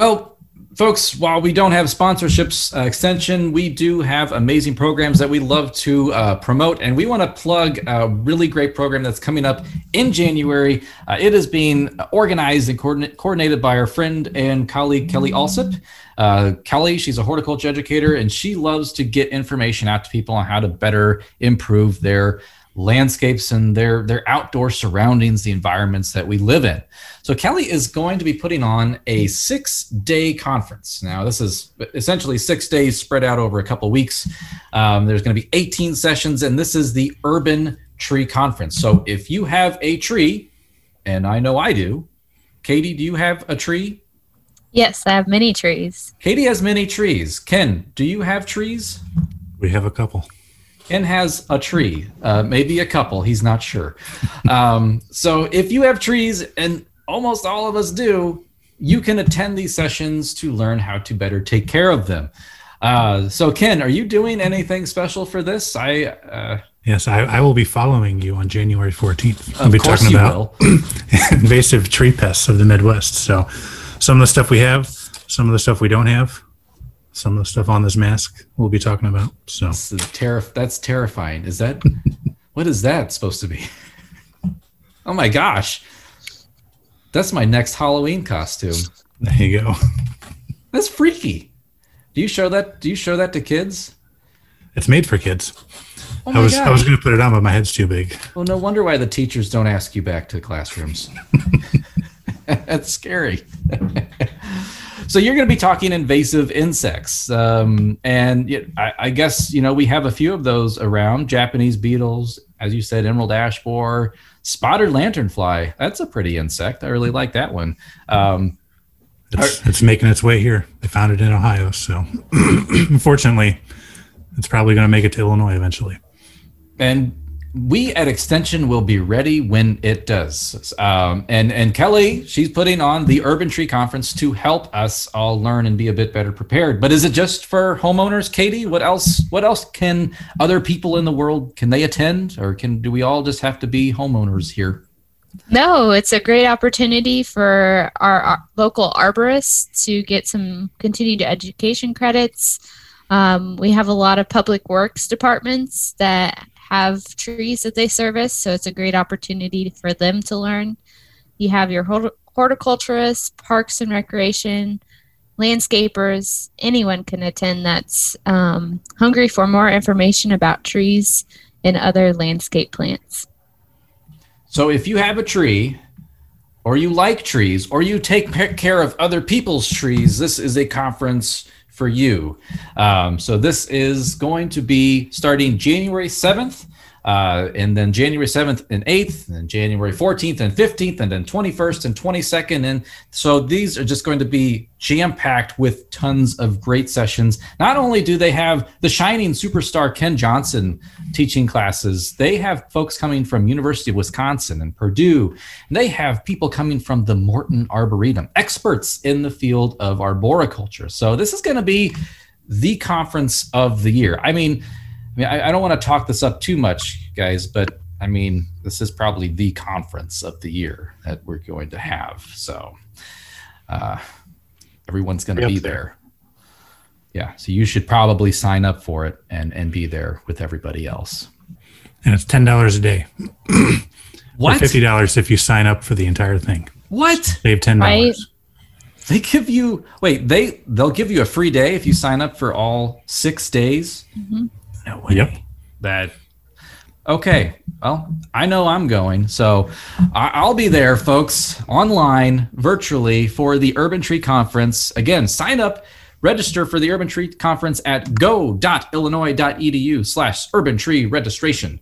Well, folks, while we don't have sponsorships uh, extension, we do have amazing programs that we love to uh, promote, and we want to plug a really great program that's coming up in January. Uh, it is being organized and coordinate, coordinated by our friend and colleague Kelly Allsup. Uh, Kelly, she's a horticulture educator, and she loves to get information out to people on how to better improve their landscapes and their their outdoor surroundings, the environments that we live in. So Kelly is going to be putting on a six-day conference. Now, this is essentially six days spread out over a couple weeks. Um, there's going to be 18 sessions, and this is the Urban Tree Conference. So if you have a tree, and I know I do, Katie, do you have a tree? Yes, I have many trees. Katie has many trees. Ken, do you have trees? We have a couple. Ken has a tree, uh, maybe a couple. He's not sure. Um, so if you have trees, and almost all of us do, you can attend these sessions to learn how to better take care of them. Uh, so Ken, are you doing anything special for this? I uh, Yes, I, I will be following you on January 14th. I'll be talking about invasive tree pests of the Midwest. So, some of the stuff we have, some of the stuff we don't have, some of the stuff on this mask we'll be talking about. So, This is terri- that's terrifying. Is that what is that supposed to be? Oh my gosh. That's my next Halloween costume. there you go. That's freaky. Do you show that do you show that to kids? It's made for kids. Oh I was I was going to put it on, but my head's too big. Well, no wonder why the teachers don't ask you back to classrooms. That's scary. So you're going to be talking invasive insects, um, and I guess you know we have a few of those around. Japanese beetles, as you said, emerald ash borer, spotted lanternfly. That's a pretty insect. I really like that one. Um, It's, it's making its way here. They found it in Ohio, so unfortunately, it's probably going to make it to Illinois eventually. and we at extension will be ready when it does. Um, and and kelly she's putting on the urban tree conference to help us all learn and be a bit better prepared. But is it just for homeowners katie? What else what else can other people in the world can they attend? Or can do we all just have to be homeowners here? No, it's a great opportunity for our, our local arborists to get some continued education credits. Um, we have a lot of public works departments that have trees that they service, so it's a great opportunity for them to learn. You have your horticulturists, parks and recreation, landscapers. Anyone can attend that's um, hungry for more information about trees and other landscape plants. so if you have a tree or you like trees or you take care of other people's trees this is a conference for you. Um, so this is going to be starting january 7th uh, and then january 7th and 8th and then january 14th and 15th and then 21st and 22nd and so these are just going to be jam packed with tons of great sessions. Not only do they have the shining superstar ken johnson teaching classes they have folks coming from university of wisconsin and purdue and they have people coming from the morton arboretum experts in the field of arboriculture. So this is going to be the conference of the year. I mean mean, I, I don't want to talk this up too much, guys, but I mean, this is probably the conference of the year that we're going to have. So, uh, everyone's going to Be be there. there. Yeah, so you should probably sign up for it and and be there with everybody else. And it's ten dollars a day. Or fifty dollars if you sign up for the entire thing. What? Save ten dollars. They give you wait, they they'll give you a free day if you sign up for all 6 days? No way. Yep. That Okay. Well, I know I'm going, so I- I'll be there, folks, online, virtually for the Urban Tree Conference. Again, sign up, register for the Urban Tree Conference at go.illinois.edu slash urban tree registration.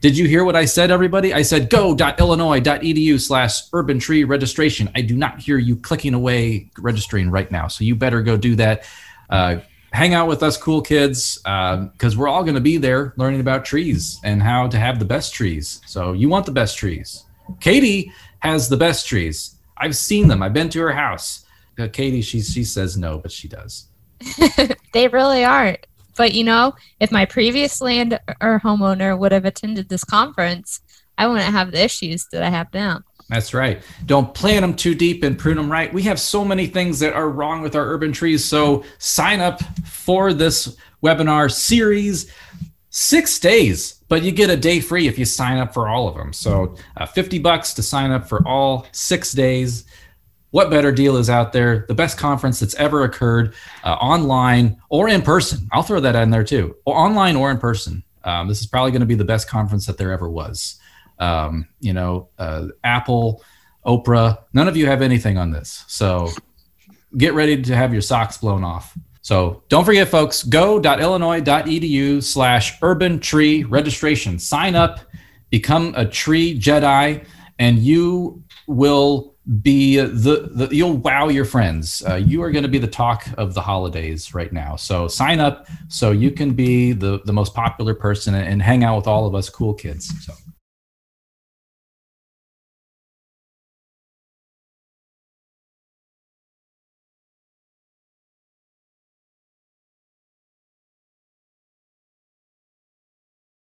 Did you hear what I said, everybody? I said go.illinois.edu slash urban tree registration. I do not hear you clicking away registering right now. So you better go do that. Uh, hang out with us cool kids because we're all going to be there learning about trees and how to have the best trees. So you want the best trees. Katie has the best trees. I've seen them. I've been to her house. Uh, Katie, she, she says no, but she does. They really aren't. But you know, if my previous land or homeowner would have attended this conference, I wouldn't have the issues that I have now. That's right. Don't plant them too deep and prune them right. We have so many things that are wrong with our urban trees. So sign up for this webinar series. Six days, but you get a day free if you sign up for all of them. So uh, 50 bucks to sign up for all six days. What better deal is out there? The best conference that's ever occurred uh, online or in person. I'll throw that in there too. Online or in person. Um, this is probably going to be the best conference that there ever was. Um, you know, uh, Apple, Oprah, none of you have anything on this. So get ready to have your socks blown off. So don't forget, folks, go.illinois.edu slash urban tree registration. Sign up, become a tree Jedi, and you will be the, the you'll wow your friends. Uh, you are going to be the talk of the holidays right now. So sign up so you can be the, the most popular person and hang out with all of us cool kids. So.